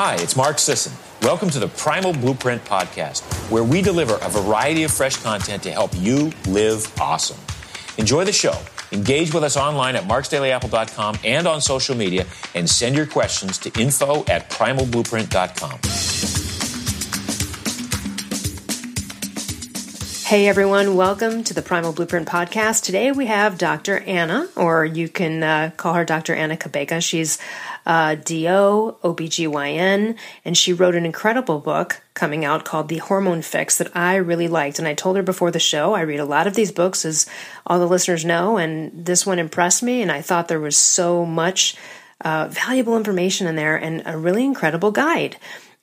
Hi, it's Mark Sisson. Welcome to the Primal Blueprint Podcast, where we deliver a variety of fresh content to help you live awesome. Enjoy the show. Engage with us online at marksdailyapple.com and on social media, and send your questions to info at primalblueprint.com. Hey everyone, welcome to the Primal Blueprint podcast. Today we have Dr. Anna, or you can uh, call her Dr. Anna Cabeca. She's uh, DO, OBGYN, and she wrote an incredible book coming out called The Hormone Fix that I really liked. And I told her before the show, I read a lot of these books, as all the listeners know, and this one impressed me, and I thought there was so much uh, valuable information in there and a really incredible guide.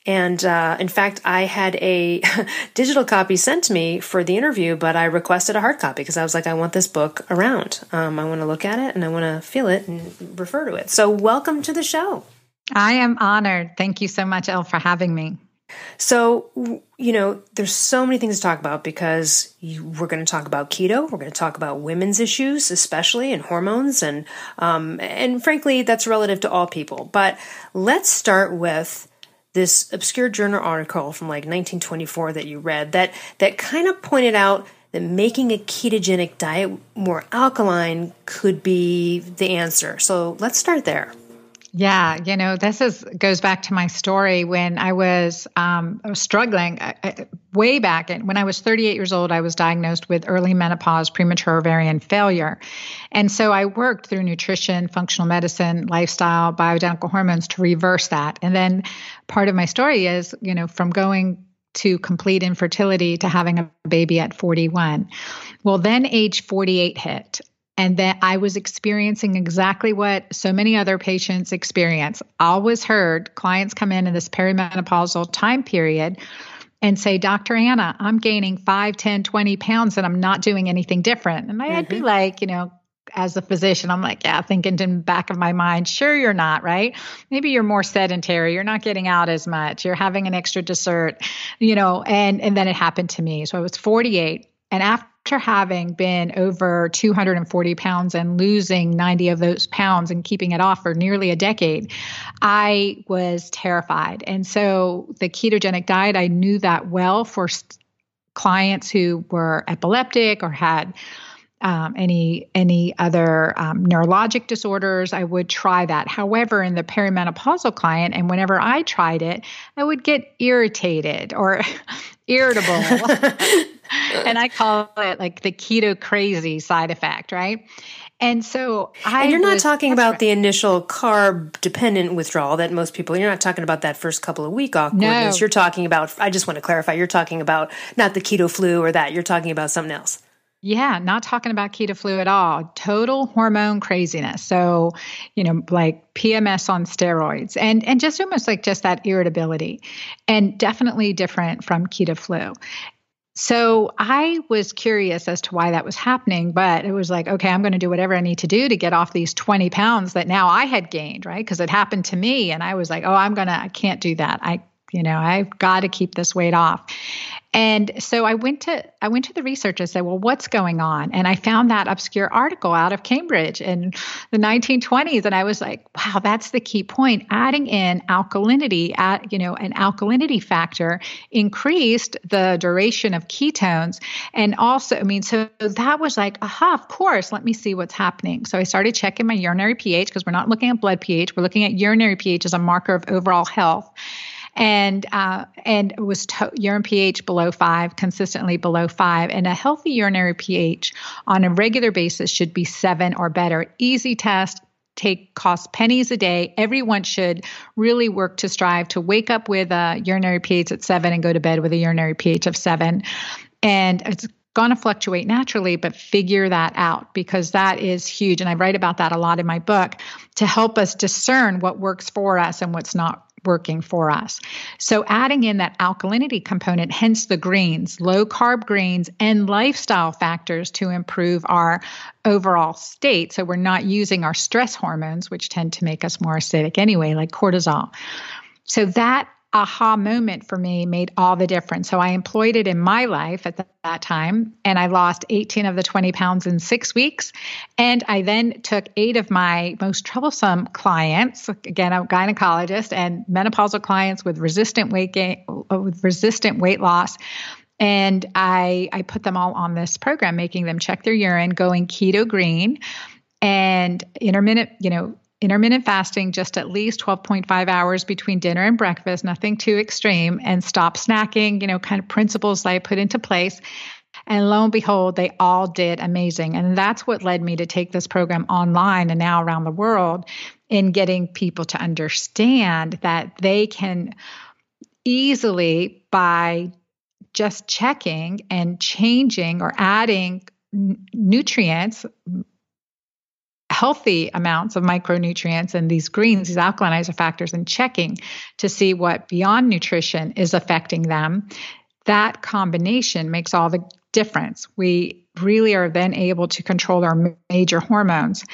And uh, in fact, I had a digital copy sent to me for the interview, but I requested a hard copy because I was like, I want this book around. Um, I want to look at it and I want to feel it and refer to it. So, welcome to the show. I am honored. Thank you so much, Elle, for having me. So, you know, there's so many things to talk about because you, we're going to talk about keto. We're going to talk about women's issues, especially and hormones, and um, and frankly, that's relative to all people. But let's start with this obscure journal article from like 1924 that you read that that kind of pointed out that making a ketogenic diet more alkaline could be the answer. So let's start there. Yeah, you know, this is goes back to my story when I was, um, struggling uh, uh, way back. And when I was 38 years old, I was diagnosed with early menopause, premature ovarian failure, and so I worked through nutrition, functional medicine, lifestyle, bioidentical hormones to reverse that. And then part of my story is, you know, from going to complete infertility to having a baby at 41. Well, then age 48 hit and that I was experiencing exactly what so many other patients experience. Always heard clients come in in this perimenopausal time period and say, Dr. Anna, I'm gaining 5, 10, 20 pounds and I'm not doing anything different. And I'd mm-hmm. be like, you know, as a physician, I'm like, yeah, thinking in the back of my mind, sure you're not, right? Maybe you're more sedentary, you're not getting out as much, you're having an extra dessert, you know, and and then it happened to me. So I was 48 and after after having been over 240 pounds and losing 90 of those pounds and keeping it off for nearly a decade, I was terrified. And so the ketogenic diet, I knew that well for clients who were epileptic or had um, any any other um, neurologic disorders, I would try that. However, in the perimenopausal client, and whenever I tried it, I would get irritated or irritable. and I call it like the keto crazy side effect, right? And so I And you're not talking about the initial carb dependent withdrawal that most people you're not talking about that first couple of week awkwardness. No. You're talking about I just want to clarify, you're talking about not the keto flu or that. You're talking about something else. Yeah, not talking about keto flu at all. Total hormone craziness. So, you know, like PMS on steroids and and just almost like just that irritability. And definitely different from keto flu. So I was curious as to why that was happening, but it was like, okay, I'm going to do whatever I need to do to get off these 20 pounds that now I had gained, right? Because it happened to me. And I was like, oh, I'm going to, I can't do that. I, you know, I've got to keep this weight off. And so I went to I went to the research and said, well, what's going on? And I found that obscure article out of Cambridge in the 1920s, and I was like, wow, that's the key point. Adding in alkalinity, at you know, an alkalinity factor increased the duration of ketones, and also, I mean, so that was like, aha, of course, let me see what's happening. So I started checking my urinary pH because we're not looking at blood pH, we're looking at urinary pH as a marker of overall health and uh, and was to- urine pH below five, consistently below five, and a healthy urinary pH on a regular basis should be seven or better. Easy test. Take cost pennies a day. Everyone should really work to strive to wake up with a urinary pH at seven and go to bed with a urinary pH of seven. And it's going to fluctuate naturally, but figure that out because that is huge. And I write about that a lot in my book to help us discern what works for us and what's not working for us. So, adding in that alkalinity component, hence the greens, low carb greens, and lifestyle factors to improve our overall state. So, we're not using our stress hormones, which tend to make us more acidic anyway, like cortisol. So, that aha moment for me made all the difference. So I employed it in my life at that time, and I lost 18 of the 20 pounds in six weeks. And I then took eight of my most troublesome clients, again, a gynecologist, and menopausal clients with resistant weight gain, with resistant weight loss. And I, I put them all on this program, making them check their urine, going keto green and intermittent, you know, intermittent fasting just at least 12.5 hours between dinner and breakfast, nothing too extreme, and stop snacking, you know, kind of principles that I put into place. And lo and behold, they all did amazing. And that's what led me to take this program online and now around the world in getting people to understand that they can easily, by just checking and changing or adding nutrients, healthy amounts of micronutrients and these greens, these alkalinizer factors, and checking to see what beyond nutrition is affecting them, that combination makes all the difference. We really are then able to control our major hormones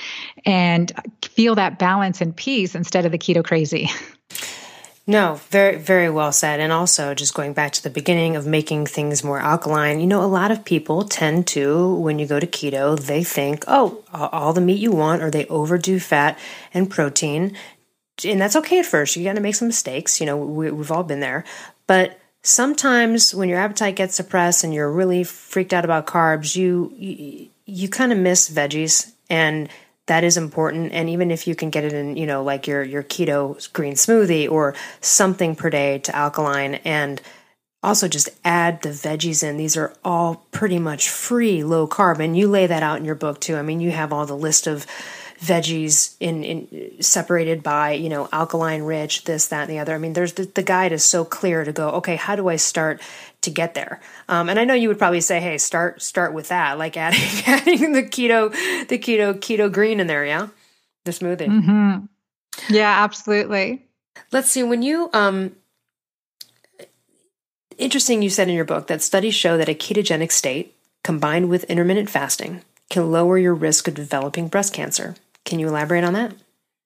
and feel that balance and peace instead of the keto crazy. No, very, very well said. And also, just going back to the beginning of making things more alkaline, you know, a lot of people tend to, when you go to keto, they think, oh, all the meat you want, or they overdo fat and protein. And that's okay at first. You got to make some mistakes. You know, we, we've all been there. But sometimes when your appetite gets suppressed and you're really freaked out about carbs, you, you, you kind of miss veggies and that is important. And even if you can get it in you know like your your keto green smoothie or something per day to alkaline and also just add the veggies in these are all pretty much free low carb. And you lay that out in your book too. I mean you have all the list of veggies in, in separated by you know alkaline rich this that and the other. I mean there's the, the guide is so clear to go okay how do i start to get there. Um, and i know you would probably say hey start start with that like adding adding the keto the keto keto green in there yeah? The smoothie. Mm-hmm. yeah absolutely. Let's see when you um interesting you said in your book that studies show that a ketogenic state combined with intermittent fasting can lower your risk of developing breast cancer. Can you elaborate on that?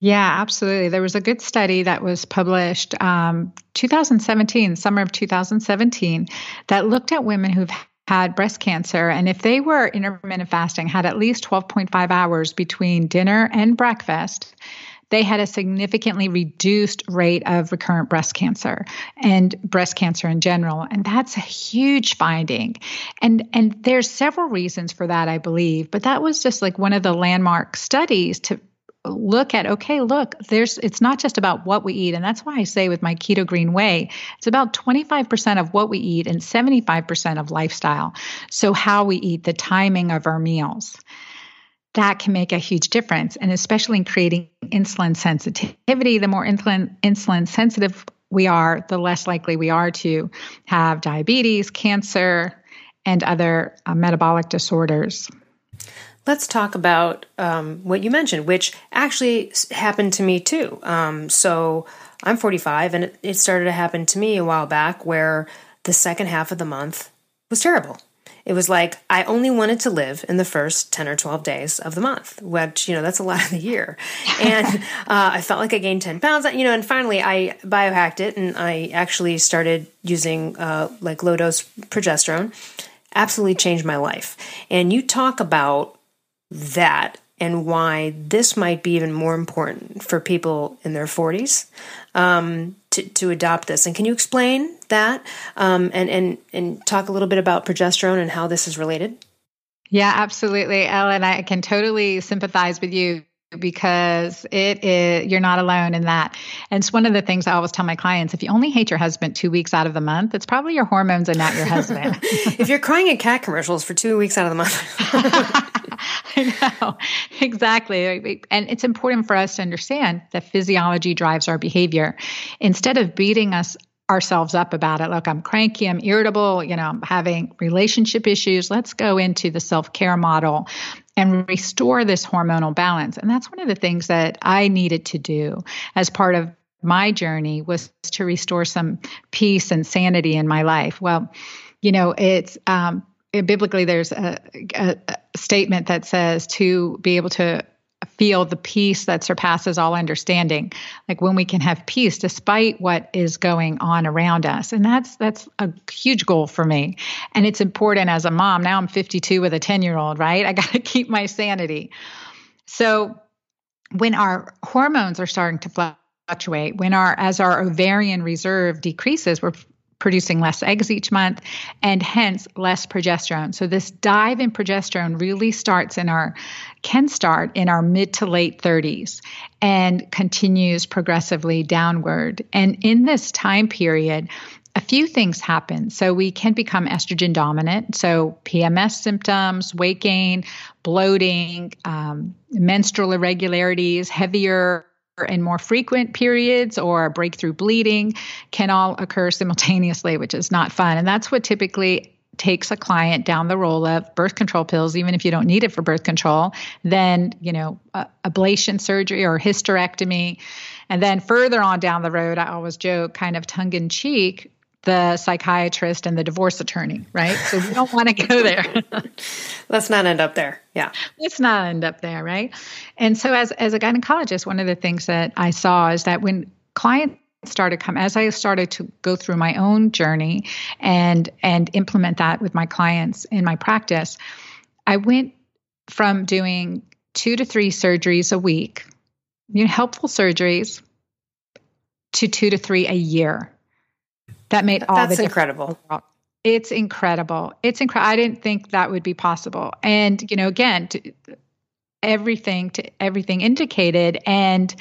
Yeah, absolutely. There was a good study that was published um, 2017, summer of 2017, that looked at women who've had breast cancer and if they were intermittent fasting had at least 12.5 hours between dinner and breakfast they had a significantly reduced rate of recurrent breast cancer and breast cancer in general and that's a huge finding and and there's several reasons for that i believe but that was just like one of the landmark studies to look at okay look there's it's not just about what we eat and that's why i say with my keto green way it's about 25% of what we eat and 75% of lifestyle so how we eat the timing of our meals that can make a huge difference. And especially in creating insulin sensitivity, the more insulin, insulin sensitive we are, the less likely we are to have diabetes, cancer, and other uh, metabolic disorders. Let's talk about um, what you mentioned, which actually happened to me too. Um, so I'm 45, and it, it started to happen to me a while back where the second half of the month was terrible. It was like I only wanted to live in the first 10 or 12 days of the month, which, you know, that's a lot of the year. And uh, I felt like I gained 10 pounds, you know, and finally I biohacked it and I actually started using uh, like low dose progesterone. Absolutely changed my life. And you talk about that and why this might be even more important for people in their 40s um, to, to adopt this. And can you explain that um, and, and, and talk a little bit about progesterone and how this is related? Yeah, absolutely. Ellen, I can totally sympathize with you because it is you're not alone in that and it's one of the things i always tell my clients if you only hate your husband two weeks out of the month it's probably your hormones and not your husband if you're crying at cat commercials for two weeks out of the month I know, exactly. And it's important for us to understand that physiology drives our behavior. Instead of beating us ourselves up about it, look, I'm cranky, I'm irritable, you know, I'm having relationship issues. Let's go into the self care model and restore this hormonal balance. And that's one of the things that I needed to do as part of my journey was to restore some peace and sanity in my life. Well, you know, it's um, biblically there's a, a, a, statement that says to be able to feel the peace that surpasses all understanding like when we can have peace despite what is going on around us. And that's that's a huge goal for me. And it's important as a mom now i'm 52 with a 10 year old right? I got to keep my sanity. So when our hormones are starting to fluctuate when our as our ovarian reserve decreases we're producing less eggs each month and hence less progesterone. So this dive in progesterone really starts in our can start in our mid to late 30s and continues progressively downward. And in this time period, a few things happen. So we can become estrogen dominant. So PMS symptoms, weight gain, bloating, um, menstrual irregularities, heavier and more frequent periods or breakthrough bleeding can all occur simultaneously, which is not fun. And that's what typically takes a client down the roll of birth control pills, even if you don't need it for birth control, then, you know, uh, ablation surgery or hysterectomy. And then further on down the road, I always joke, kind of tongue in cheek, the psychiatrist and the divorce attorney, right? So we don't want to go there. Let's not end up there. Yeah. Let's not end up there, right? And so as as a gynecologist, one of the things that I saw is that when clients started come as I started to go through my own journey and and implement that with my clients in my practice, I went from doing 2 to 3 surgeries a week, you know, helpful surgeries to 2 to 3 a year that made all That's the incredible. It's incredible. It's incredible. I didn't think that would be possible. And you know, again, to, everything to everything indicated, and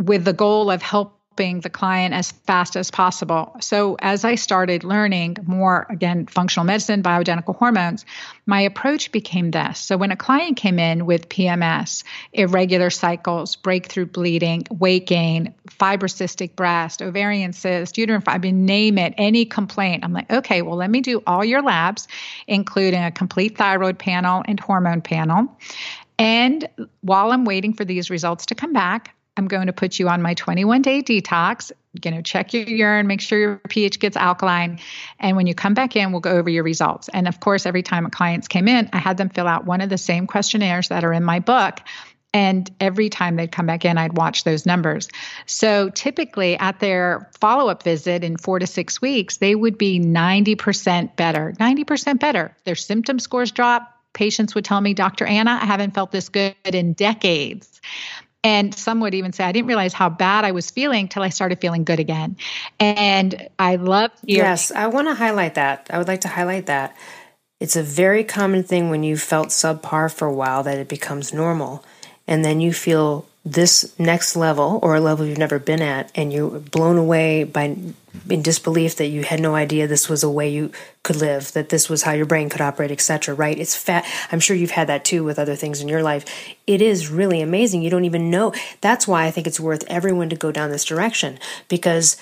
with the goal of help helping the client as fast as possible. So, as I started learning more, again, functional medicine, bioidentical hormones, my approach became this. So, when a client came in with PMS, irregular cycles, breakthrough bleeding, weight gain, fibrocystic breast, ovarian cyst, uterine fibroid, I mean, name it, any complaint, I'm like, okay, well, let me do all your labs, including a complete thyroid panel and hormone panel. And while I'm waiting for these results to come back, I'm going to put you on my 21 day detox. You know, check your urine, make sure your pH gets alkaline. And when you come back in, we'll go over your results. And of course, every time a clients came in, I had them fill out one of the same questionnaires that are in my book. And every time they'd come back in, I'd watch those numbers. So typically at their follow up visit in four to six weeks, they would be 90% better, 90% better. Their symptom scores drop. Patients would tell me, Dr. Anna, I haven't felt this good in decades. And some would even say, I didn't realize how bad I was feeling till I started feeling good again. And I love hearing. Yes, I want to highlight that. I would like to highlight that. It's a very common thing when you felt subpar for a while that it becomes normal. And then you feel this next level or a level you've never been at and you're blown away by in disbelief that you had no idea this was a way you could live that this was how your brain could operate etc right? It's fat. I'm sure you've had that too with other things in your life. It is really amazing. You don't even know. That's why i think it's worth everyone to go down this direction because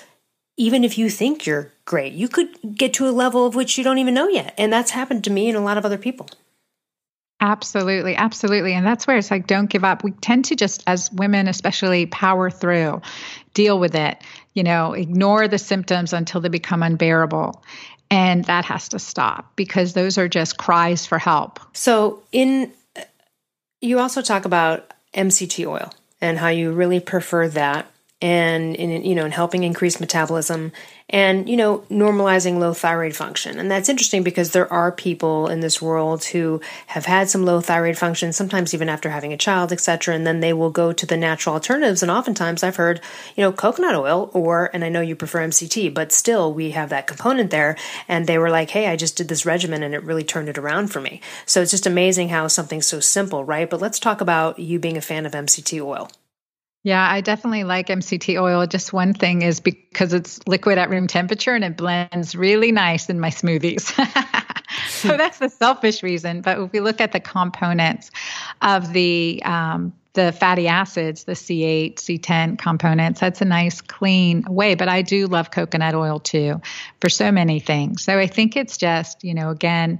even if you think you're great you could get to a level of which you don't even know yet. And that's happened to me and a lot of other people Absolutely, absolutely. And that's where it's like, don't give up. We tend to just, as women especially, power through, deal with it, you know, ignore the symptoms until they become unbearable. And that has to stop because those are just cries for help. So, in you also talk about MCT oil and how you really prefer that and in you know in helping increase metabolism and you know normalizing low thyroid function. And that's interesting because there are people in this world who have had some low thyroid function sometimes even after having a child etc and then they will go to the natural alternatives. And oftentimes i've heard you know coconut oil or and i know you prefer mct but still we have that component there. And they were like hey i just did this regimen and it really turned it around for me. So it's just amazing how something so simple right? But let's talk about you being a fan of mct oil yeah, I definitely like MCT oil. Just one thing is because it's liquid at room temperature and it blends really nice in my smoothies. so that's the selfish reason. But if we look at the components of the um, the fatty acids, the C8, C10 components. That's a nice, clean way. But I do love coconut oil too for so many things. So I think it's just, you know, again,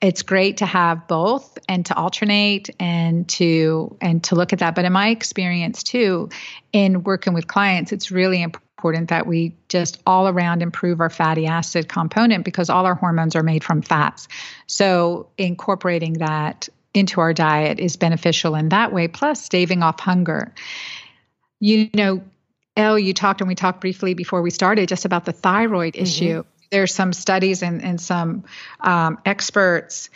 it's great to have both and to alternate and to and to look at that. But in my experience too, in working with clients, it's really important that we just all around improve our fatty acid component because all our hormones are made from fats. So incorporating that into our diet is beneficial in that way, plus staving off hunger. You know, Elle, you talked and we talked briefly before we started just about the thyroid mm-hmm. issue. There's some studies and, and some um, experts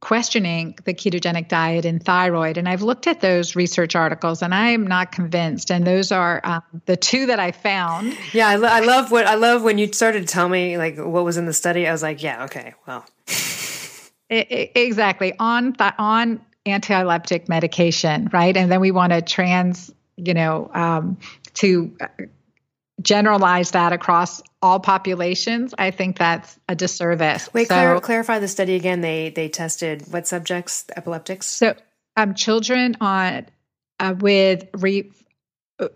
questioning the ketogenic diet and thyroid. And I've looked at those research articles and I am not convinced. And those are um, the two that I found. Yeah, I, lo- I, love what I love when you started to tell me like what was in the study. I was like, yeah, okay, well. it, it, exactly on th- on anti-leptic medication, right? And then we want to trans, you know, um, to generalize that across all populations, I think that's a disservice. Wait, so, clar- clarify the study again. They they tested what subjects? Epileptics. So, um, children on uh, with re, uh,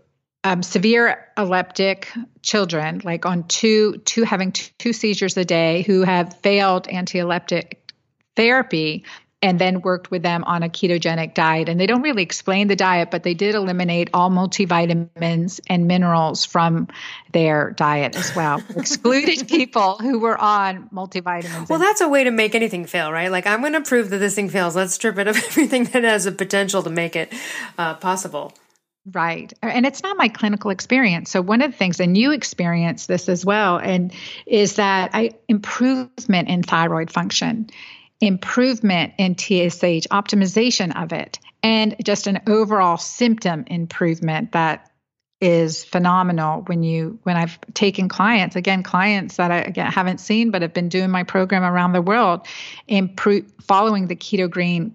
um, severe epileptic children, like on two two having two, two seizures a day, who have failed anti-epileptic therapy and then worked with them on a ketogenic diet. And they don't really explain the diet, but they did eliminate all multivitamins and minerals from their diet as well, excluding people who were on multivitamins. Well, that's a way to make anything fail, right? Like, I'm going to prove that this thing fails. Let's strip it of everything that has a potential to make it uh, possible. Right. And it's not my clinical experience. So one of the things, and you experience this as well, and is that I improvement in thyroid function improvement in TSH, optimization of it, and just an overall symptom improvement that is phenomenal when you when I've taken clients again clients that I again, haven't seen but have been doing my program around the world improve following the keto green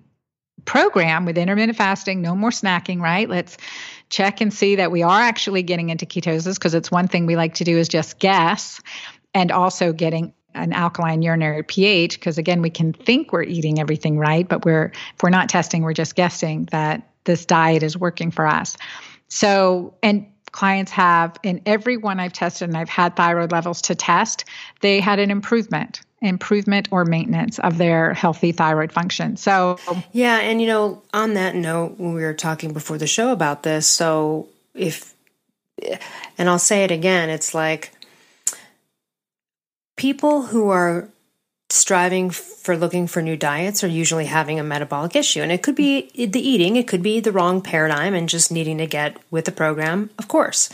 program with intermittent fasting no more snacking right? Let's check and see that we are actually getting into ketosis because it's one thing we like to do is just guess and also getting an alkaline urinary pH because again we can think we're eating everything right but we're if we're not testing we're just guessing that this diet is working for us. So and clients have in every one I've tested and I've had thyroid levels to test they had an improvement improvement or maintenance of their healthy thyroid function. So yeah and you know on that note when we were talking before the show about this so if and I'll say it again it's like people who are striving for looking for new diets are usually having a metabolic issue. And it could be the eating, it could be the wrong paradigm and just needing to get with the program, of course.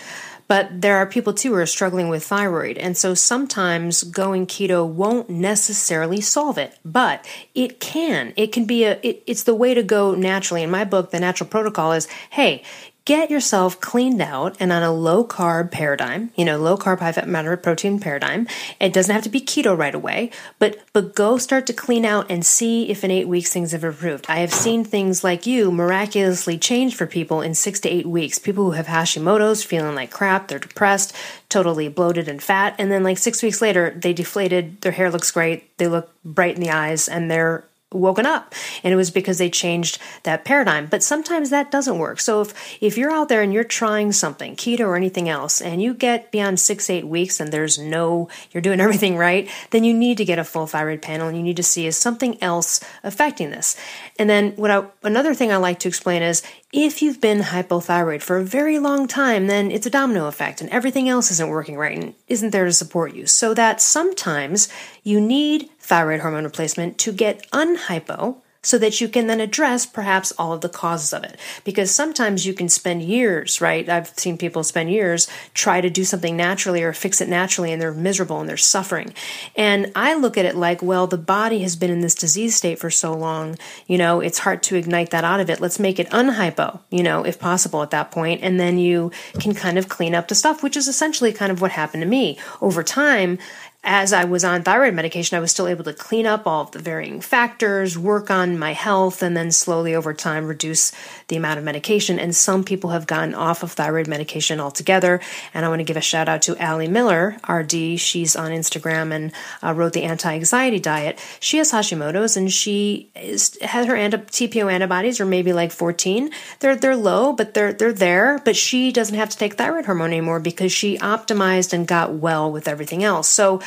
But there are people too who are struggling with thyroid. And so sometimes going keto won't necessarily solve it, but it can. It can be a, it, it's the way to go naturally. In my book, The Natural Protocol is hey, get yourself cleaned out and on a low carb paradigm, you know, low carb, high fat, moderate protein paradigm. It doesn't have to be keto right away, but, but go start to clean out and see if in eight weeks things have improved. I have seen things like you miraculously change for people in six to eight weeks. People who have Hashimoto's feeling like crap, they're depressed, totally bloated and fat. And then like six weeks later, they deflated, their hair looks great, they look bright in the eyes, and they're woken up. And it was because they changed that paradigm. But sometimes that doesn't work. So if if you're out there and you're trying something keto or anything else and you get beyond six eight weeks and there's no you're doing everything right then you need to get a full thyroid panel. And you need to see is something else affecting this. And then what I, another thing i like to explain is if you've been hypothyroid for a very long time, then it's a domino effect and everything else isn't working right and isn't there to support you. So that sometimes you need thyroid hormone replacement to get unhypo so that you can then address perhaps all of the causes of it. Because sometimes you can spend years, right? I've seen people spend years try to do something naturally or fix it naturally and they're miserable and they're suffering. And I look at it like, well, the body has been in this disease state for so long, you know, it's hard to ignite that out of it. Let's make it unhypo, you know, if possible at that point, And then you can kind of clean up the stuff, which is essentially kind of what happened to me. Over time, as I was on thyroid medication, I was still able to clean up all of the varying factors, work on my health, and then slowly over time reduce the amount of medication. And some people have gotten off of thyroid medication altogether. And I want to give a shout out to Ali Miller, RD. She's on Instagram and uh, wrote the anti anxiety diet. She has Hashimoto's and she is, has her anti- TPO antibodies are maybe like 14. They're, they're low, but they're, they're there. But she doesn't have to take thyroid hormone anymore because she optimized and got well with everything else. So,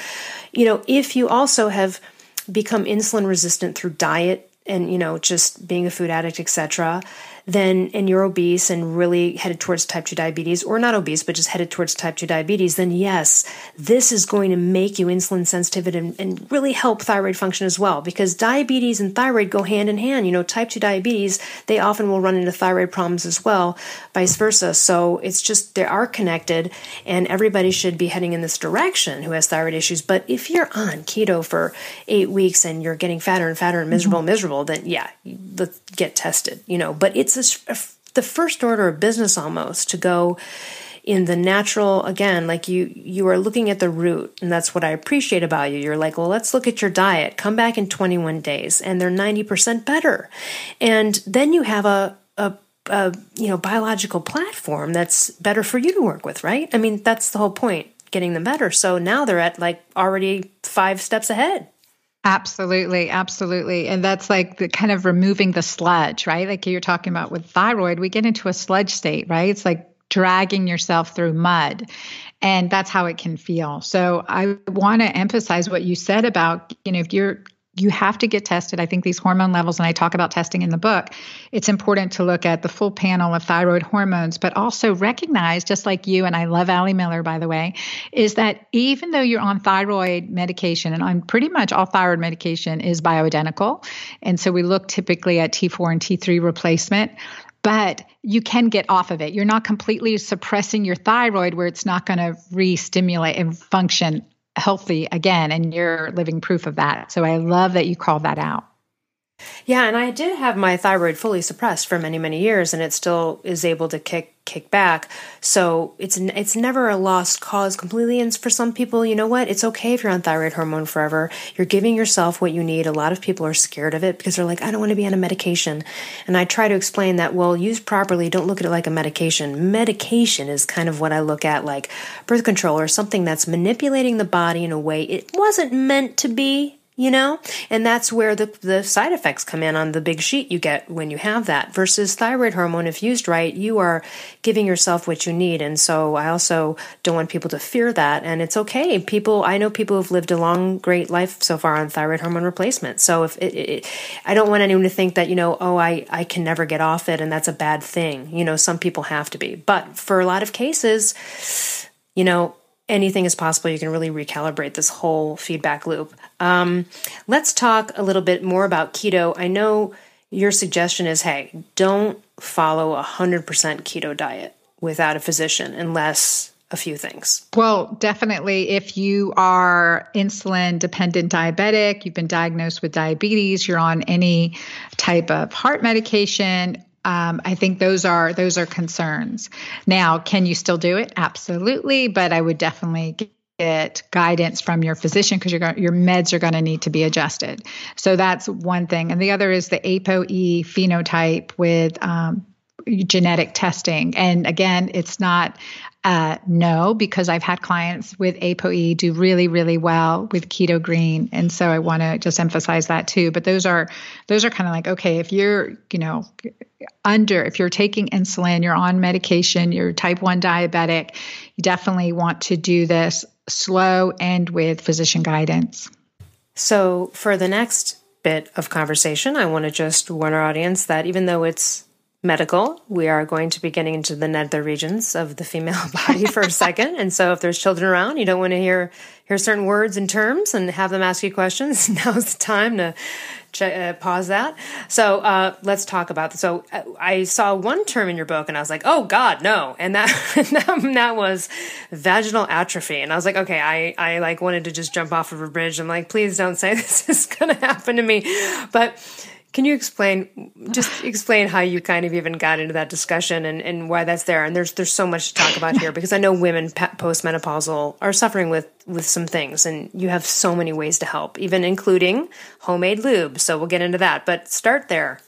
you know, if you also have become insulin resistant through diet and, you know, just being a food addict, etc., then and you're obese and really headed towards type 2 diabetes or not obese but just headed towards type 2 diabetes then yes this is going to make you insulin sensitive and, and really help thyroid function as well because diabetes and thyroid go hand in hand you know type 2 diabetes they often will run into thyroid problems as well vice versa so it's just they are connected and everybody should be heading in this direction who has thyroid issues but if you're on keto for eight weeks and you're getting fatter and fatter and miserable mm-hmm. and miserable, then yeah, let's get tested, you know. But it's a, a, uh, the first order of business almost to go in the natural again like you you are looking at the root and that's what i appreciate about you you're like well let's look at your diet come back in 21 days and they're 90% better and then you have a, a a you know biological platform that's better for you to work with right i mean that's the whole point getting them better. So now they're at like already five steps ahead. Absolutely, absolutely. And that's like the kind of removing the sludge, right? Like you're talking about with thyroid, we get into a sludge state, right? It's like dragging yourself through mud. And that's how it can feel. So I want to emphasize what you said about, you know, if you're you have to get tested. I think these hormone levels, and I talk about testing in the book, it's important to look at the full panel of thyroid hormones, but also recognize, just like you, and I love Ali Miller, by the way, is that even though you're on thyroid medication, and on pretty much all thyroid medication is bioidentical, and so we look typically at T4 and T3 replacement, but you can get off of it. You're not completely suppressing your thyroid where it's not going to re stimulate and function healthy again and you're living proof of that. So i love that you called that out. Yeah, and I did have my thyroid fully suppressed for many many years, and it still is able to kick kick back. So it's it's never a lost cause completely. And for some people, you know what? It's okay if you're on thyroid hormone forever. You're giving yourself what you need. A lot of people are scared of it because they're like, I don't want to be on a medication. And I try to explain that well, used properly, don't look at it like a medication. Medication is kind of what I look at like birth control or something that's manipulating the body in a way it wasn't meant to be you know? And that's where the, the side effects come in on the big sheet you get when you have that. Versus thyroid hormone, if used right, you are giving yourself what you need. And so I also don't want people to fear that. And it's okay. People, I know people who've lived a long, great life so far on thyroid hormone replacement. So if it, it, I don't want anyone to think that, you know, oh, I, I can never get off it and that's a bad thing. You know, some people have to be. But for a lot of cases, you know, anything is possible. You can really recalibrate this whole feedback loop. Um, let's talk a little bit more about keto. I know your suggestion is hey, don't follow a 100% keto diet without a physician unless a few things. Well, definitely if you are insulin dependent diabetic, you've been diagnosed with diabetes, you're on any type of heart medication, um, I think those are those are concerns. Now, can you still do it? Absolutely, but I would definitely get guidance from your physician because your your meds are going to need to be adjusted. So that's one thing, and the other is the ApoE phenotype with um, genetic testing. And again, it's not uh, no, because I've had clients with ApoE do really, really well with keto green, and so I want to just emphasize that too. But those are those are kind of like okay, if you're you know under, if you're taking insulin, you're on medication, you're type one diabetic, you definitely want to do this slow and with physician guidance. So for the next bit of conversation, I want to just warn our audience that even though it's medical. We are going to be getting into the nether regions of the female body for a second. And so if there's children around, you don't want to hear hear certain words and terms and have them ask you questions. Now's the time to uh, pause that. So uh, let's talk about this. So uh, I saw one term in your book and I was like, oh God, no. And that, that, that was vaginal atrophy. And I was like, okay, I, I like wanted to just jump off of a bridge. I'm like, please don't say this is going to happen to me. But can you explain, just explain how you kind of even got into that discussion and, and why that's there? And there's there's so much to talk about here because I know women postmenopausal are suffering with with some things, and you have so many ways to help, even including homemade lube. So we'll get into that, but start there.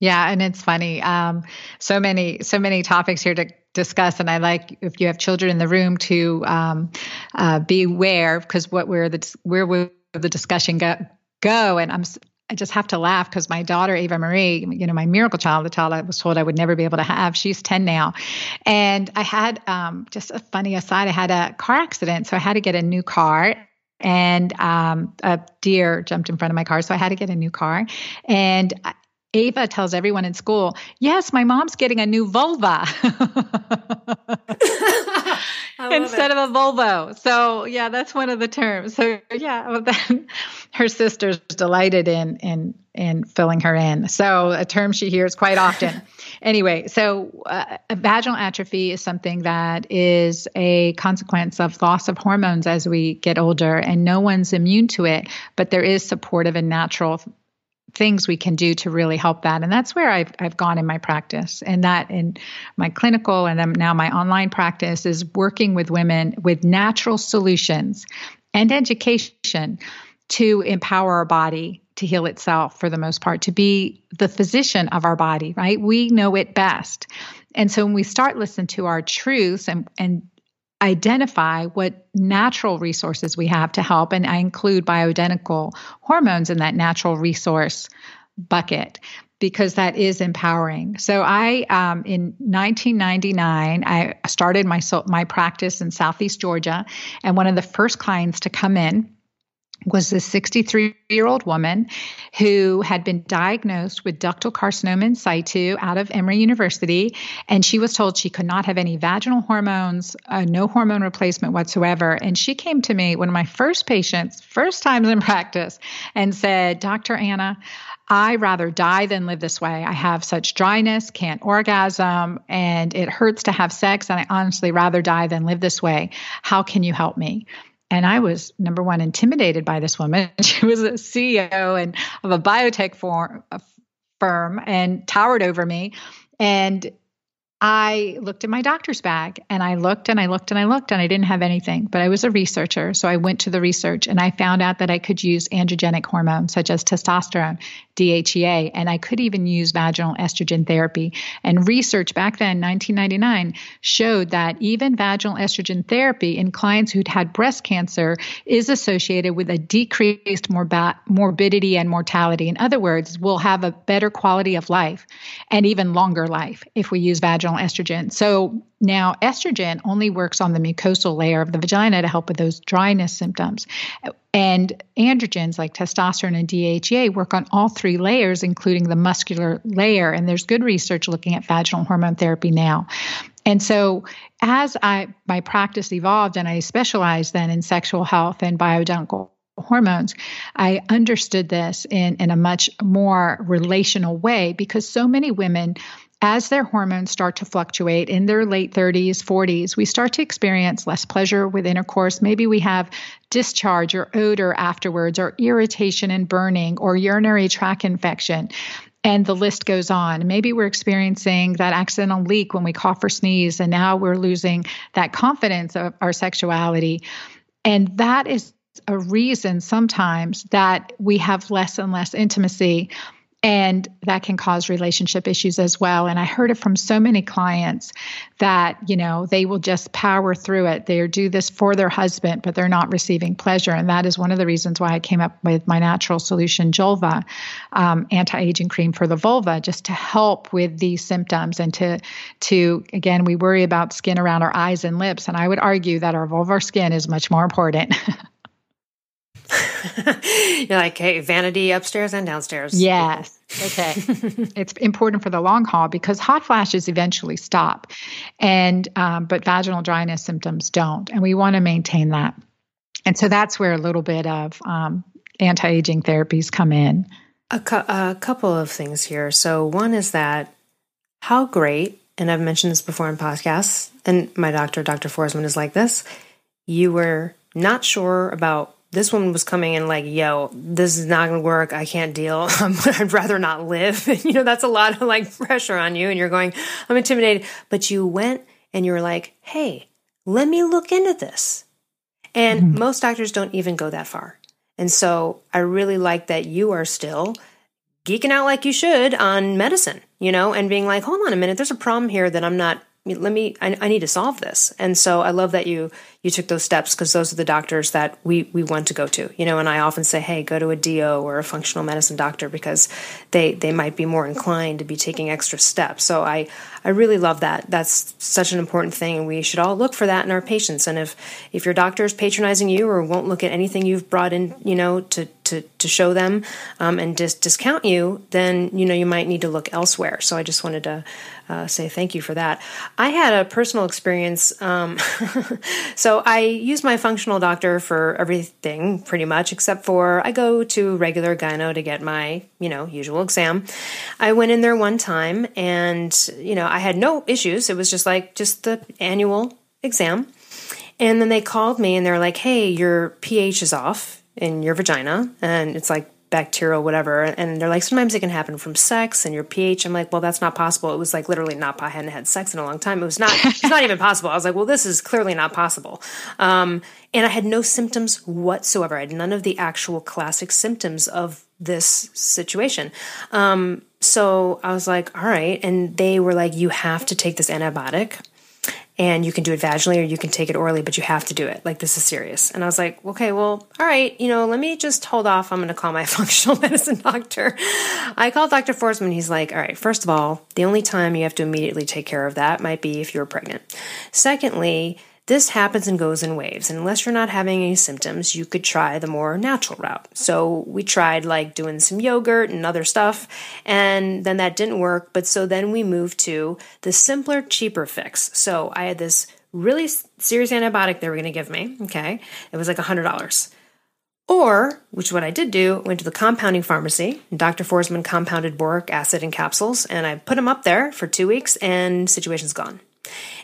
Yeah, and it's funny. Um, so many so many topics here to discuss and i like if you have children in the room to um, uh, be aware because what where the where will the discussion go go and i'm I just have to laugh because my daughter, Ava Marie, you know, my miracle child, the child I was told I would never be able to have, she's 10 now. And I had um, just a funny aside, I had a car accident. So I had to get a new car and um, a deer jumped in front of my car. So I had to get a new car. And Ava tells everyone in school, Yes, my mom's getting a new vulva. Instead of a Volvo. So, yeah, that's one of the terms. So, yeah, well, then her sister's delighted in, in, in filling her in. So, a term she hears quite often. anyway, so uh, vaginal atrophy is something that is a consequence of loss of hormones as we get older, and no one's immune to it, but there is supportive and natural things we can do to really help that. And that's where I've, I've gone in my practice. And that in my clinical and then now my online practice is working with women with natural solutions and education to empower our body to heal itself for the most part to be the physician of our body right? We know it best. And so when we start listening to our truths and and identify what natural resources we have to help. And I include bioidentical hormones in that natural resource bucket because that is empowering. So I, um, in 1999, I started my my practice in Southeast Georgia, and one of the first clients to come in was this 63 year old woman who had been diagnosed with ductal carcinoma in situ out of Emory University. And she was told she could not have any vaginal hormones, uh, no hormone replacement whatsoever. And she came to me, one of my first patients, first times in practice, and said, Dr. Anna, I rather die than live this way. I have such dryness, can't orgasm, and it hurts to have sex. And I honestly rather die than live this way. How can you help me? And I was number one intimidated by this woman. She was a CEO and of a biotech for, a firm and towered over me. And I looked in my doctor's bag and I looked and I looked and I looked and I didn't have anything, but I was a researcher. So I went to the research and I found out that I could use androgenic hormones such as testosterone, DHEA, and I could even use vaginal estrogen therapy. And research back then, 1999, showed that even vaginal estrogen therapy in clients who'd had breast cancer is associated with a decreased morbidity and mortality. In other words, we'll have a better quality of life and even longer life if we use vaginal vaginal estrogen. So now estrogen only works on the mucosal layer of the vagina to help with those dryness symptoms. And androgens like testosterone and DHEA work on all three layers, including the muscular layer. And there's good research looking at vaginal hormone therapy now. And so as I my practice evolved and I specialized then in sexual health and bioidentical hormones, I understood this in, in a much more relational way because so many women as their hormones start to fluctuate in their late 30s, 40s, we start to experience less pleasure with intercourse. Maybe we have discharge or odor afterwards, or irritation and burning, or urinary tract infection. And the list goes on. Maybe we're experiencing that accidental leak when we cough or sneeze, and now we're losing that confidence of our sexuality. And that is a reason sometimes that we have less and less intimacy and that can cause relationship issues as well. And i heard it from so many clients that you know they will just power through it. They do this for their husband but they're not receiving pleasure. And that is one of the reasons why i came up with my natural solution Julva um, anti-aging cream for the vulva just to help with these symptoms and to to again we worry about skin around our eyes and lips. And i would argue that our vulvar skin is much more important You're like, hey, vanity upstairs and downstairs. Yes. Okay. it's important for the long haul because hot flashes eventually stop, and um, but vaginal dryness symptoms don't, and we want to maintain that. And so that's where a little bit of um, anti-aging therapies come in. A, cu- a couple of things here. So one is that how great, and I've mentioned this before in podcasts, and my doctor, Dr. Forsman, is like this. You were not sure about this one was coming in like, yo, this is not going to work. I can't deal. I'd rather not live. And, you know, that's a lot of like pressure on you. And you're going, I'm intimidated. But you went and you were like, hey, let me look into this. And mm-hmm. most doctors don't even go that far. And so I really like that you are still geeking out like you should on medicine, you know, and being like, hold on a minute, there's a problem here that I'm not let me I, I, need to solve this. And so i love that you you took those steps because those are the doctors that we we want to go to you know? And i often say hey go to a do or a functional medicine doctor because they they might be more inclined to be taking extra steps. So i I really love that. That's such an important thing, and we should all look for that in our patients. And if if your doctor is patronizing you or won't look at anything you've brought in, you know, to to, to show them um, and dis- discount you, then you know you might need to look elsewhere. So I just wanted to uh, say thank you for that. I had a personal experience. Um, so I use my functional doctor for everything pretty much, except for I go to regular gyno to get my you know usual exam. I went in there one time and you know had no issues. It was just like just the annual exam. And then they called me and they're like, "Hey, your pH is off in your vagina and it's like bacterial whatever. And they're like sometimes it can happen from sex and your ph i'm like well that's not possible. It was like literally not i hadn't had sex in a long time. It was not it's not even possible. I was like well this is clearly not possible. Um, and i had no symptoms whatsoever. I had none of the actual classic symptoms of this situation. Um, so i was like all right and they were like you have to take this antibiotic and you can do it vaginally or you can take it orally, but you have to do it. Like, this is serious. And I was like, okay, well, all right, you know, let me just hold off. I'm going to call my functional medicine doctor. I called Dr. Forsman. He's like, all right, first of all, the only time you have to immediately take care of that might be if you're pregnant. Secondly, this happens and goes in waves. And unless you're not having any symptoms, you could try the more natural route. So we tried like doing some yogurt and other stuff, and then that didn't work. But so then we moved to the simpler, cheaper fix. So I had this really serious antibiotic they were going to give me. Okay. It was like $100. Or, which what I did do, went to the compounding pharmacy. Dr. Forsman compounded boric acid in capsules, and I put them up there for two weeks, and situation's gone.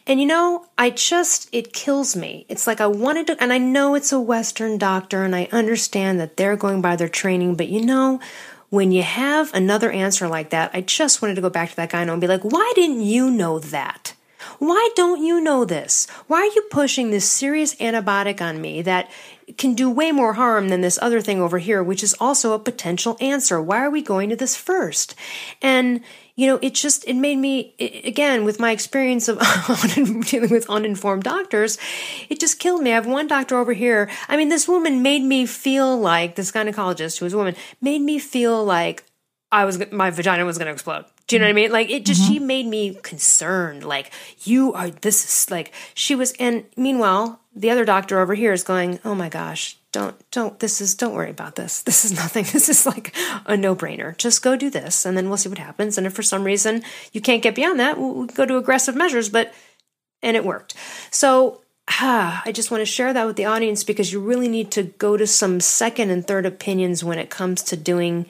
And you know, I just, it kills me. It's like I wanted to, and I know it's a Western doctor and I understand that they're going by their training, but you know, when you have another answer like that, I just wanted to go back to that guy and be like, why didn't you know that? Why don't you know this? Why are you pushing this serious antibiotic on me that can do way more harm than this other thing over here, which is also a potential answer? Why are we going to this first? And you know, it just it made me again with my experience of dealing with uninformed doctors, it just killed me. I have one doctor over here. I mean, this woman made me feel like this gynecologist who was a woman made me feel like I was my vagina was going to explode. Do you know what I mean? Like it just mm-hmm. she made me concerned. Like you are this is like she was and meanwhile the other doctor over here is going, "Oh my gosh, don't don't this is don't worry about this this is nothing this is like a no-brainer just go do this and then we'll see what happens and if for some reason you can't get beyond that we'll, we'll go to aggressive measures but and it worked so ah, i just want to share that with the audience because you really need to go to some second and third opinions when it comes to doing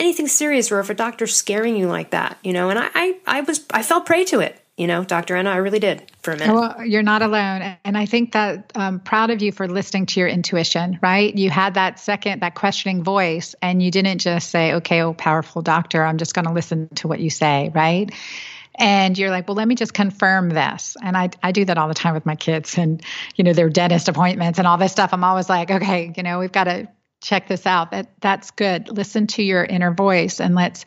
anything serious or if a doctor's scaring you like that you know and i i, I was i fell prey to it you know, Dr. Anna, I really did for a minute. Well, you're not alone. And I think that I'm um, proud of you for listening to your intuition, right? You had that second, that questioning voice, and you didn't just say, okay, oh, powerful doctor, I'm just going to listen to what you say, right? and you're like, well, let me just confirm this. And I, I do that all the time with my kids and, you know, their dentist appointments and all this stuff. I'm always like, okay, you know, we've got to check this out. That that's good. Listen to your inner voice and let's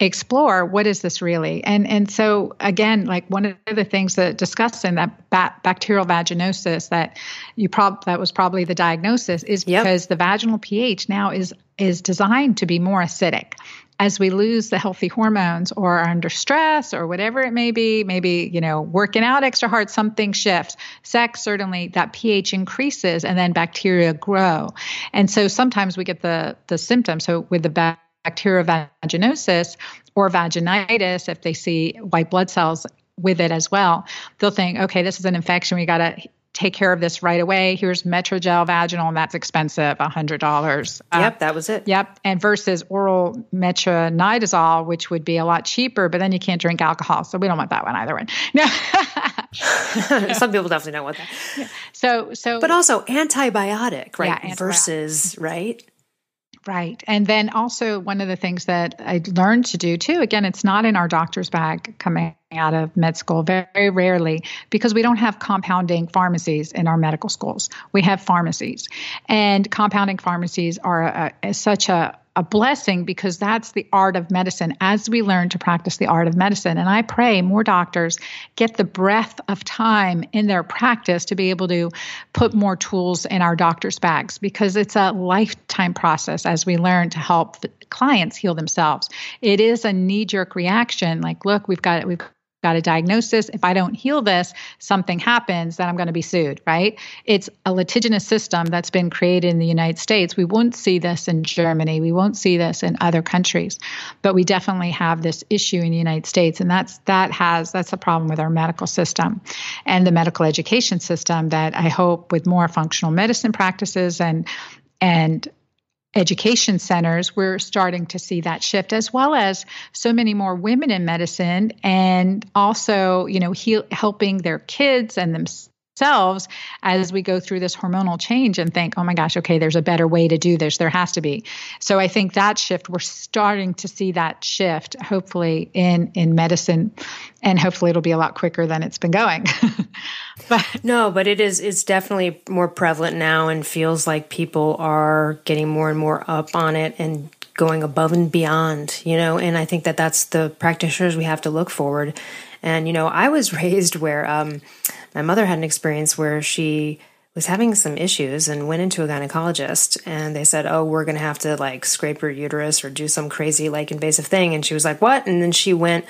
explore what is this really? And and so again like one of the things that discussed in that ba- bacterial vaginosis that you prob that was probably the diagnosis is yep. because the vaginal ph now is is designed to be more acidic. As we lose the healthy hormones or are under stress or whatever it may be maybe you know working out extra hard something shifts. Sex certainly that ph increases and then bacteria grow. And so sometimes we get the the symptoms. So with the bacterial vaginosis or vaginitis, if they see white blood cells with it as well, they'll think, okay, this is an infection. We got to take care of this right away. Here's Metrogel vaginal, and that's expensive, $100. Uh, yep, uh, that was it. Yep. And versus oral metronidazole, which would be a lot cheaper, but then you can't drink alcohol. So we don't want that one either one. No. Some people definitely don't want that. Yeah. So, so, but also antibiotic, right? Yeah, antibiotic. Versus, right? Right. And then also, one of the things that I learned to do too, again, it's not in our doctor's bag coming out of med school very rarely because we don't have compounding pharmacies in our medical schools. We have pharmacies. And compounding pharmacies are a, a, such a a blessing because that's the art of medicine as we learn to practice the art of medicine. And I pray more doctors get the breadth of time in their practice to be able to put more tools in our doctors' bags because it's a lifetime process as we learn to help clients heal themselves. It is a knee jerk reaction like, look, we've got we've got a diagnosis. If I don't heal this, something happens, then I'm going to be sued, right? It's a litigious system that's been created in the United States. We won't see this in Germany. We won't see this in other countries, but we definitely have this issue in the United States. And that's, that has, that's a problem with our medical system and the medical education system that I hope with more functional medicine practices and, and education centers, we're starting to see that shift, as well as so many more women in medicine, and also, you know, he, helping their kids and themselves as we go through this hormonal change and think, oh my gosh, okay, there's a better way to do this. There has to be. So I think that shift, we're starting to see that shift, hopefully in in medicine, and hopefully it'll be a lot quicker than it's been going. but no, but it is it's definitely more prevalent now and feels like people are getting more and more up on it and going above and beyond, you know, and I think that that's the practitioners we have to look forward. And you know, I was raised where um, my mother had an experience where she was having some issues and went into a gynecologist and they said, "Oh, we're going to have to like scrape your uterus or do some crazy like invasive thing." And she was like, "What?" And then she went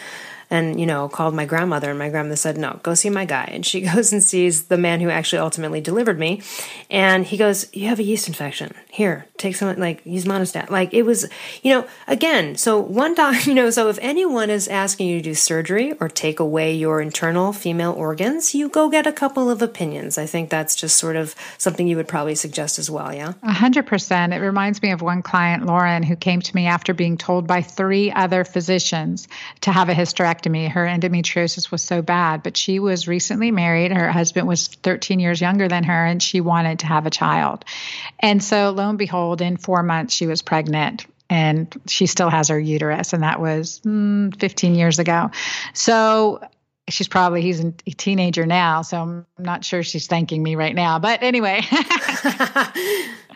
and you know called my grandmother and my grandmother said no go see my guy. And she goes and sees the man who actually ultimately delivered me and he goes you have a yeast infection. Here take some like use Monistat. Like it was you know again so one doc you know so if anyone is asking you to do surgery or take away your internal female organs you go get a couple of opinions. I think that's just sort of something you would probably suggest as well yeah? A hundred percent. It reminds me of one client lauren who came to me after being told by three other physicians to have a hysterectomy Her endometriosis was so bad, but she was recently married. Her husband was 13 years younger than her, and she wanted to have a child. And so, lo and behold, in four months, she was pregnant and she still has her uterus. And that was mm, 15 years ago. So, she's probably he's a teenager now so i'm not sure she's thanking me right now but anyway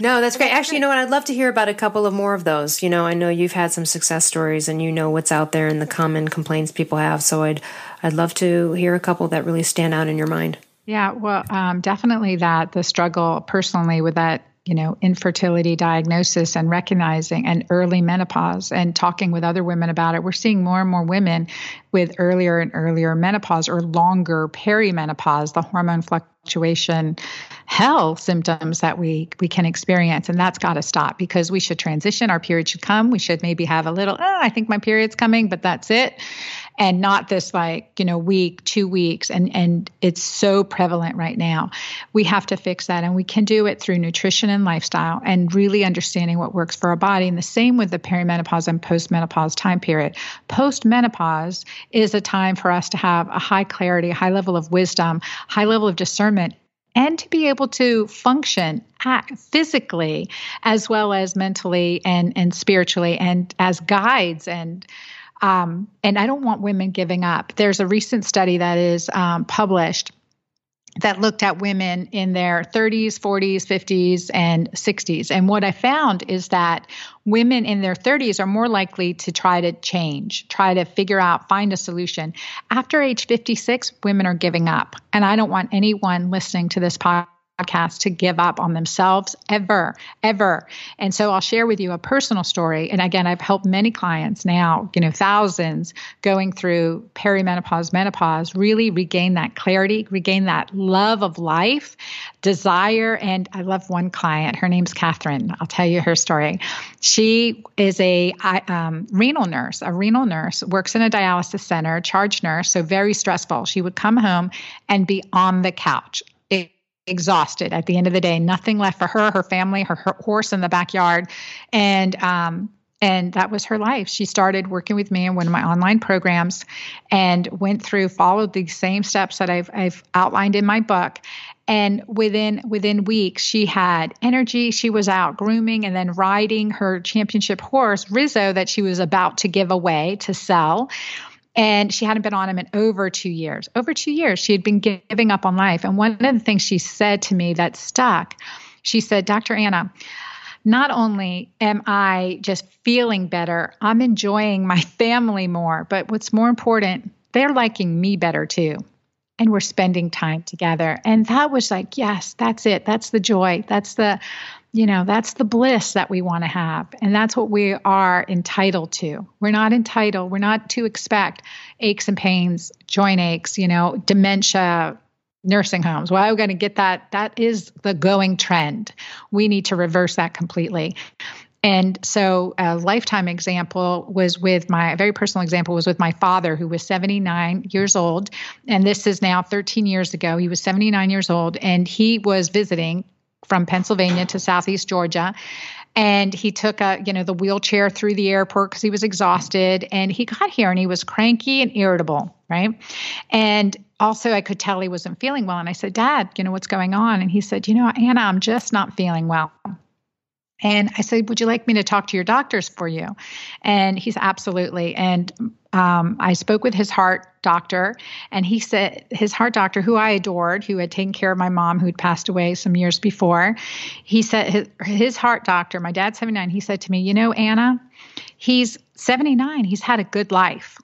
no, that's great. Actually, you know what? I'd love to hear about a couple of more of those. You know, I know you've had some success stories and you know what's out there and the common complaints people have. So I'd I'd love to hear a couple that really stand out in your mind. Yeah, well, um, definitely that the struggle personally with that you know, infertility diagnosis and recognizing and early menopause and talking with other women about it. We're seeing more and more women with earlier and earlier menopause or longer perimenopause, the hormone fluctuation hell symptoms that we we can experience. And that's got to stop because we should transition. Our period should come. We should maybe have a little oh, i think my period's coming but that's it and not this like you know week two weeks and and it's so prevalent right now. We have to fix that and we can do it through nutrition and lifestyle and really understanding what works for our body. And the same with the perimenopause and postmenopause time period. Postmenopause is a time for us to have a high clarity high level of wisdom high level of discernment and to be able to function act physically as well as mentally and and spiritually and as guides and um, and I don't want women giving up. There's a recent study that is um, published that looked at women in their 30s, 40s, 50s, and 60s. And what I found is that women in their 30s are more likely to try to change, try to figure out, find a solution. After age 56, women are giving up. And I don't want anyone listening to this podcast podcast to give up on themselves ever, ever. And so I'll share with you a personal story. And again, I've helped many clients now, you know, thousands going through perimenopause, menopause, really regain that clarity, regain that love of life, desire. And I love one client. Her name's Catherine. I'll tell you her story. She is a um, renal nurse, a renal nurse, works in a dialysis center, charge nurse, so very stressful. She would come home and be on the couch exhausted at the end of the day, nothing left for her, her family, her, her horse in the backyard. And, um, and that was her life. She started working with me in one of my online programs and went through, followed the same steps that I've, I've outlined in my book. And within within weeks, she had energy. She was out grooming and then riding her championship horse, Rizzo, that she was about to give away to sell and she hadn't been on him in over two years. Over two years, she had been giving up on life. And one of the things she said to me that stuck, she said, Dr. Anna, not only am I just feeling better, I'm enjoying my family more, but what's more important, they're liking me better too. And we're spending time together. And that was like, yes, that's it. That's the joy. That's the, you know, that's the bliss that we want to have. And that's what we are entitled to. We're not entitled, we're not to expect aches and pains, joint aches, you know, dementia, nursing homes. Well, I'm going to get that. That is the going trend. We need to reverse that completely. And so a lifetime example was with my very personal example was with my father who was 79 years old. And this is now 13 years ago. He was 79 years old and he was visiting from Pennsylvania to Southeast Georgia. And he took a you know the wheelchair through the airport because he was exhausted and he got here and he was cranky and irritable right? And also i could tell he wasn't feeling well. And i said dad you know what's going on? And he said you know anna i'm just not feeling well and I said, Would you like me to talk to your doctors for you? And he's absolutely. And um, I spoke with his heart doctor, and he said, his heart doctor, who I adored, who had taken care of my mom, who had passed away some years before, he said, his, his heart doctor, my dad's 79, he said to me, You know, Anna, he's 79, he's had a good life.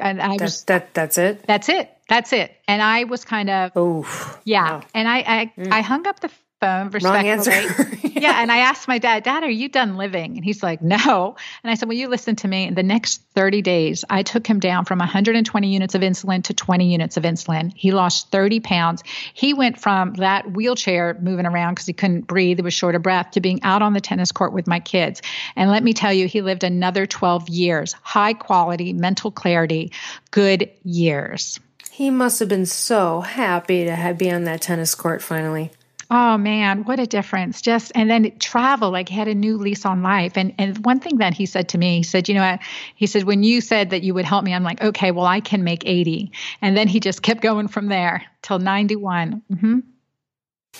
And I was, that, that's it? That's it. That's it. And I was kind of, oh, yeah. Wow. And I, I, mm. I hung up the phone answer. yeah. And I asked my dad, Dad, are you done living? And he's like, No. And I said, Well, you listen to me. In the next 30 days, I took him down from 120 units of insulin to 20 units of insulin. He lost 30 pounds. He went from that wheelchair moving around because he couldn't breathe, he was short of breath, to being out on the tennis court with my kids. And let me tell you, he lived another 12 years, high quality, mental clarity, good years. He must have been so happy to have, be on that tennis court finally. Oh man, what a difference. Just and then travel, like had a new lease on life. And and one thing that he said to me, he said, you know, he said, when you said that you would help me, I'm like, okay, well, I can make 80. And then he just kept going from there till 91. Mm-hmm.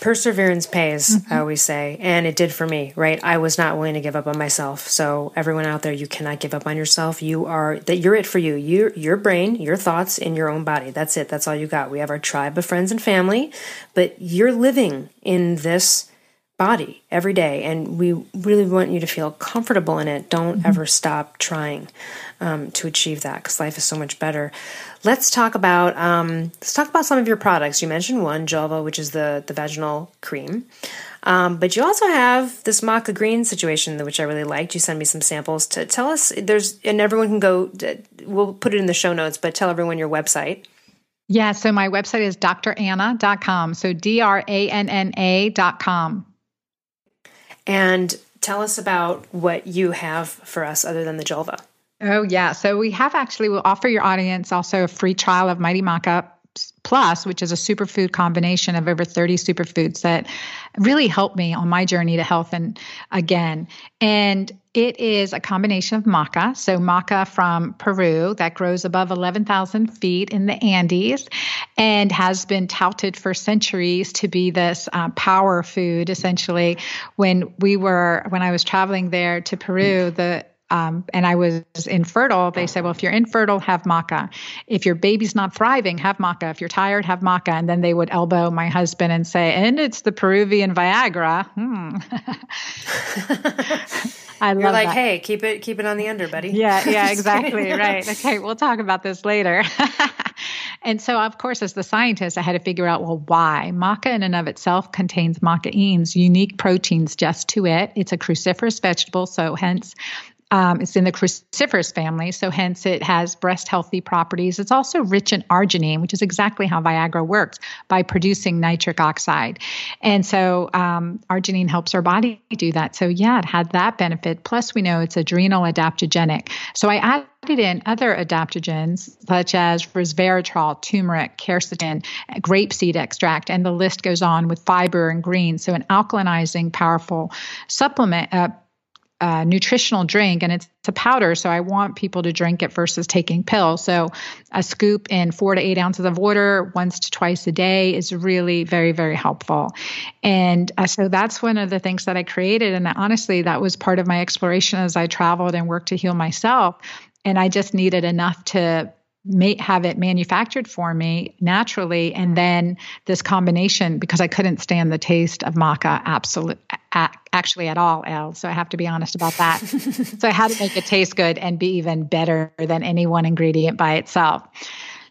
Perseverance pays, mm-hmm. I always say, and it did for me, right? I was not willing to give up on myself. So everyone out there, you cannot give up on yourself. You are that you're it for you. You your brain, your thoughts in your own body. That's it. That's all you got. We have our tribe of friends and family, but you're living in this body every day and we really want you to feel comfortable in it don't mm-hmm. ever stop trying um, to achieve that because life is so much better let's talk about um, let's talk about some of your products. You mentioned one Julva which is the the vaginal cream. Um, but you also have this maca green situation which i really liked. You sent me some samples. To tell us there's and everyone can go we'll put it in the show notes but tell everyone your website. Yeah, so my website is dranna.com. So D R A N N A.com and tell us about what you have for us other than the Julva. Oh, yeah. So we have actually, we'll offer your audience also a free trial of Mighty Maca Plus, which is a superfood combination of over 30 superfoods that really helped me on my journey to health and again. And it is a combination of maca. So, maca from Peru that grows above 11,000 feet in the Andes and has been touted for centuries to be this uh, power food, essentially. When we were, when I was traveling there to Peru, the um, and I was infertile, they said, well, if you're infertile, have maca. If your baby's not thriving, have maca. If you're tired, have maca. And then they would elbow my husband and say, and it's the Peruvian Viagra. Hmm. I You're like, that. hey, keep it, keep it on the under, buddy. Yeah, yeah, exactly. right. Okay, we'll talk about this later. and so, of course, as the scientist, I had to figure out, well, why? Maca in and of itself contains macaines, unique proteins just to it. It's a cruciferous vegetable, so hence um, it's in the cruciferous family, so hence it has breast healthy properties. It's also rich in arginine, which is exactly how Viagra works by producing nitric oxide. And so um, arginine helps our body do that. So, yeah, it had that benefit. Plus, we know it's adrenal adaptogenic. So, I added in other adaptogens such as resveratrol, turmeric, quercetin, grapeseed extract, and the list goes on with fiber and greens. So, an alkalinizing, powerful supplement. Uh, uh, nutritional drink and it's a powder so i want people to drink it versus taking pills so a scoop in four to eight ounces of water once to twice a day is really very very helpful. And uh, so that's one of the things that i created and honestly that was part of my exploration as i traveled and worked to heal myself. And i just needed enough to have it manufactured for me naturally and then this combination because i couldn't stand the taste of maca absolute actually at all Elle. so i have to be honest about that so i had to make it taste good and be even better than any one ingredient by itself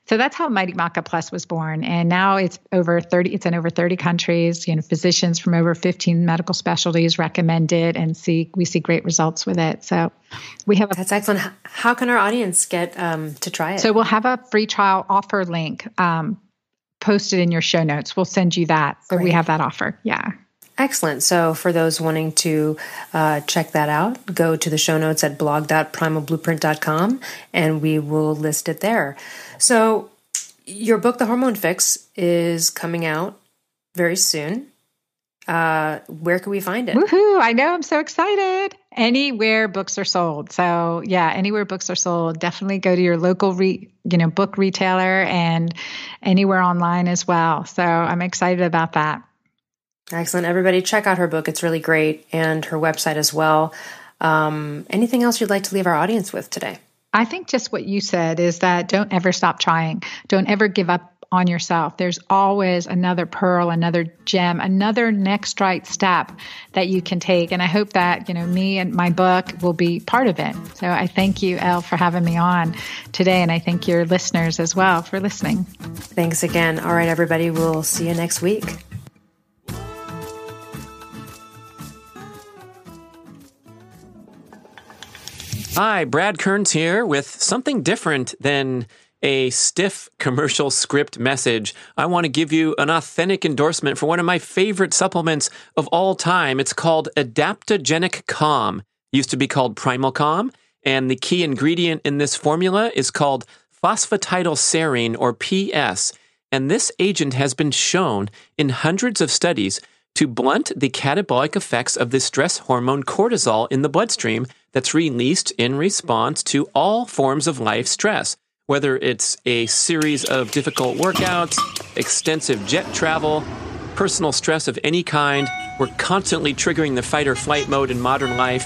So that's how Mighty Maca Plus was born. And now it's over 30, it's in over 30 countries. You know, physicians from over 15 medical specialties recommend it and see, we see great results with it. So we have a, That's excellent. How can our audience get um, to try it? So we'll have a free trial offer link um, posted in your show notes. We'll send you that. So great. we have that offer. Yeah. Excellent. So, for those wanting to uh, check that out, go to the show notes at blog.primalblueprint.com and we will list it there. So, your book, The Hormone Fix, is coming out very soon. Uh, where can we find it? Woohoo! I know. I'm so excited. Anywhere books are sold. So yeah, anywhere books are sold, definitely go to your local re, you know, book retailer and anywhere online as well. So I'm excited about that. Excellent. Everybody, check out her book. It's really great, and her website as well. Um, anything else you'd like to leave our audience with today? I think just what you said is that don't ever stop trying. Don't ever give up on yourself. There's always another pearl, another gem, another next right step that you can take. And I hope that, you know, me and my book will be part of it. So I thank you, Elle, for having me on today. And I thank your listeners as well for listening. Thanks again. All right, everybody. We'll see you next week. Hi, Brad Kearns here with something different than a stiff commercial script message. I want to give you an authentic endorsement for one of my favorite supplements of all time. It's called Adaptogenic Calm. It used to be called Primal Calm, and the key ingredient in this formula is called phosphatidylserine or PS. And this agent has been shown in hundreds of studies to blunt the catabolic effects of the stress hormone cortisol in the bloodstream that's released in response to all forms of life stress, whether it's a series of difficult workouts, extensive jet travel, personal stress of any kind. We're constantly triggering the fight or flight mode in modern life.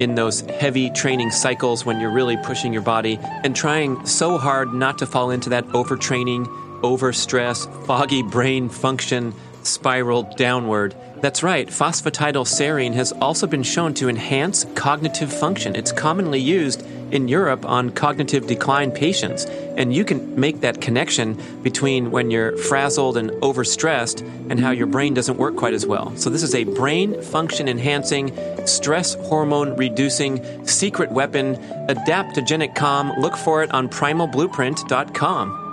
in those heavy training cycles when you're really pushing your body and trying so hard not to fall into that overtraining, overstress, foggy brain function spiral downward. That's right, phosphatidylserine has also been shown to enhance cognitive function. It's commonly used in Europe on cognitive decline patients, and you can make that connection between when you're frazzled and overstressed and how your brain doesn't work quite as well. So, this is a brain function enhancing, stress hormone reducing secret weapon, adaptogenic calm. Look for it on primalblueprint.com.